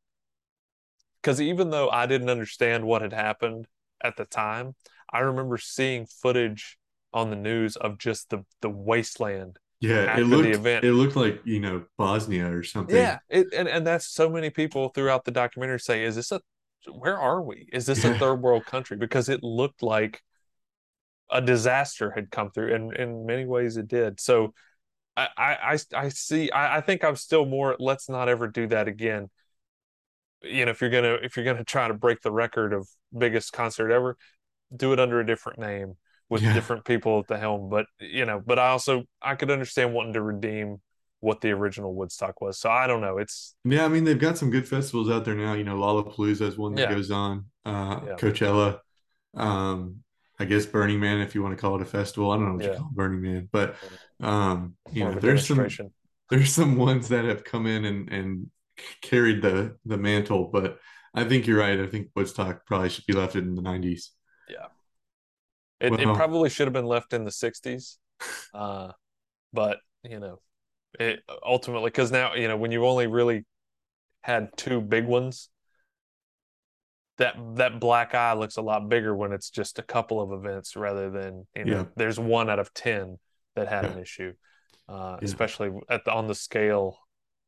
because even though I didn't understand what had happened at the time, I remember seeing footage on the news of just the the wasteland. Yeah. It the looked event. it looked like, you know, Bosnia or something. Yeah, it, and and that's so many people throughout the documentary say, "Is this a where are we? Is this a third world country?" Because it looked like a disaster had come through, and in many ways it did. So I I I, I see. I, I think I'm still more. Let's not ever do that again. You know, if you're gonna if you're gonna try to break the record of biggest concert ever, do it under a different name with Yeah. different people at the helm. But you know, but I also I could understand wanting to redeem what the original Woodstock was. So I don't know. It's Yeah, I mean they've got some good festivals out there now. You know, Lollapalooza is one that Yeah. goes on. Uh, Yeah. Coachella, um, I guess Burning Man, if you want to call it a festival. I don't know what Yeah. you call Burning Man, but um, you know, there's some there's some ones that have come in and and carried the the mantle. But I think you're right. I think Woodstock probably should be left in the '90s. It, it Well- probably should have been left in the 60s. Uh, but, you know, it ultimately, because now, you know, when you only really had two big ones, that that black eye looks a lot bigger when it's just a couple of events rather than, you know, Yeah. there's one out of 10 that had Yeah. an issue, uh, Yeah. especially at the, on the scale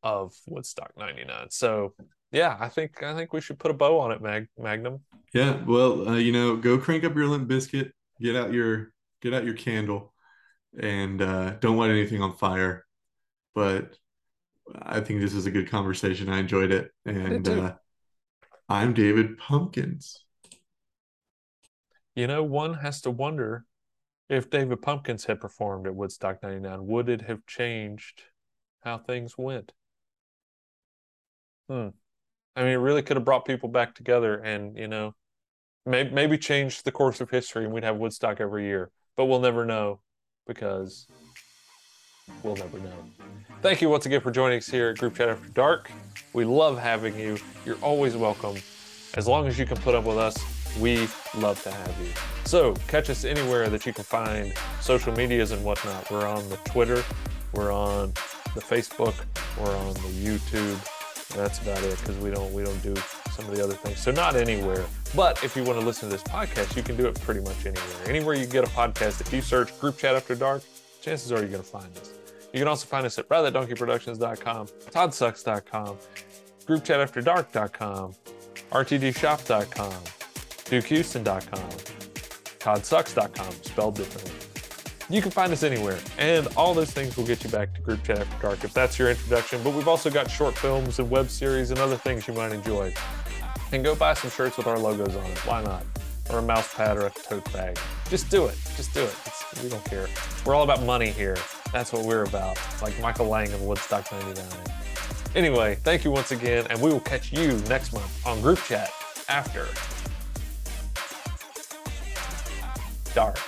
of Woodstock 99. So, yeah, I think I think we should put a bow on it, Mag Magnum. Yeah, well, uh, you know, go crank up your Limp Bizkit, get out your get out your candle, and uh, don't light anything on fire. But I think this is a good conversation. I enjoyed it, and uh, I'm David Pumpkins. You know, one has to wonder if David Pumpkins had performed at Woodstock 99, would it have changed how things went? Hmm. I mean, it really could have brought people back together and, you know, maybe maybe changed the course of history and we'd have Woodstock every year. But we'll never know because we'll never know. Thank you once again for joining us here at Group Chat After Dark. We love having you. You're always welcome. As long as you can put up with us, we love to have you. So catch us anywhere that you can find social medias and whatnot. We're on the Twitter, we're on the Facebook, we're on the YouTube. That's about it because we don't we don't do some of the other things. So not anywhere. But if you want to listen to this podcast, you can do it pretty much anywhere. Anywhere you get a podcast, if you search Group Chat After Dark, chances are you're going to find us. You can also find us at RatherDonkeyProductions.com, ToddSucks.com, GroupChatAfterDark.com, RTDShop.com, DukeHouston.com, ToddSucks.com, spelled differently. You can find us anywhere, and all those things will get you back to Group Chat After Dark if that's your introduction. But we've also got short films and web series and other things you might enjoy. And go buy some shirts with our logos on it. Why not? Or a mouse pad or a tote bag. Just do it. Just do it. It's, we don't care. We're all about money here. That's what we're about. Like Michael Lang of Woodstock 99. Anyway, thank you once again, and we will catch you next month on Group Chat After Dark.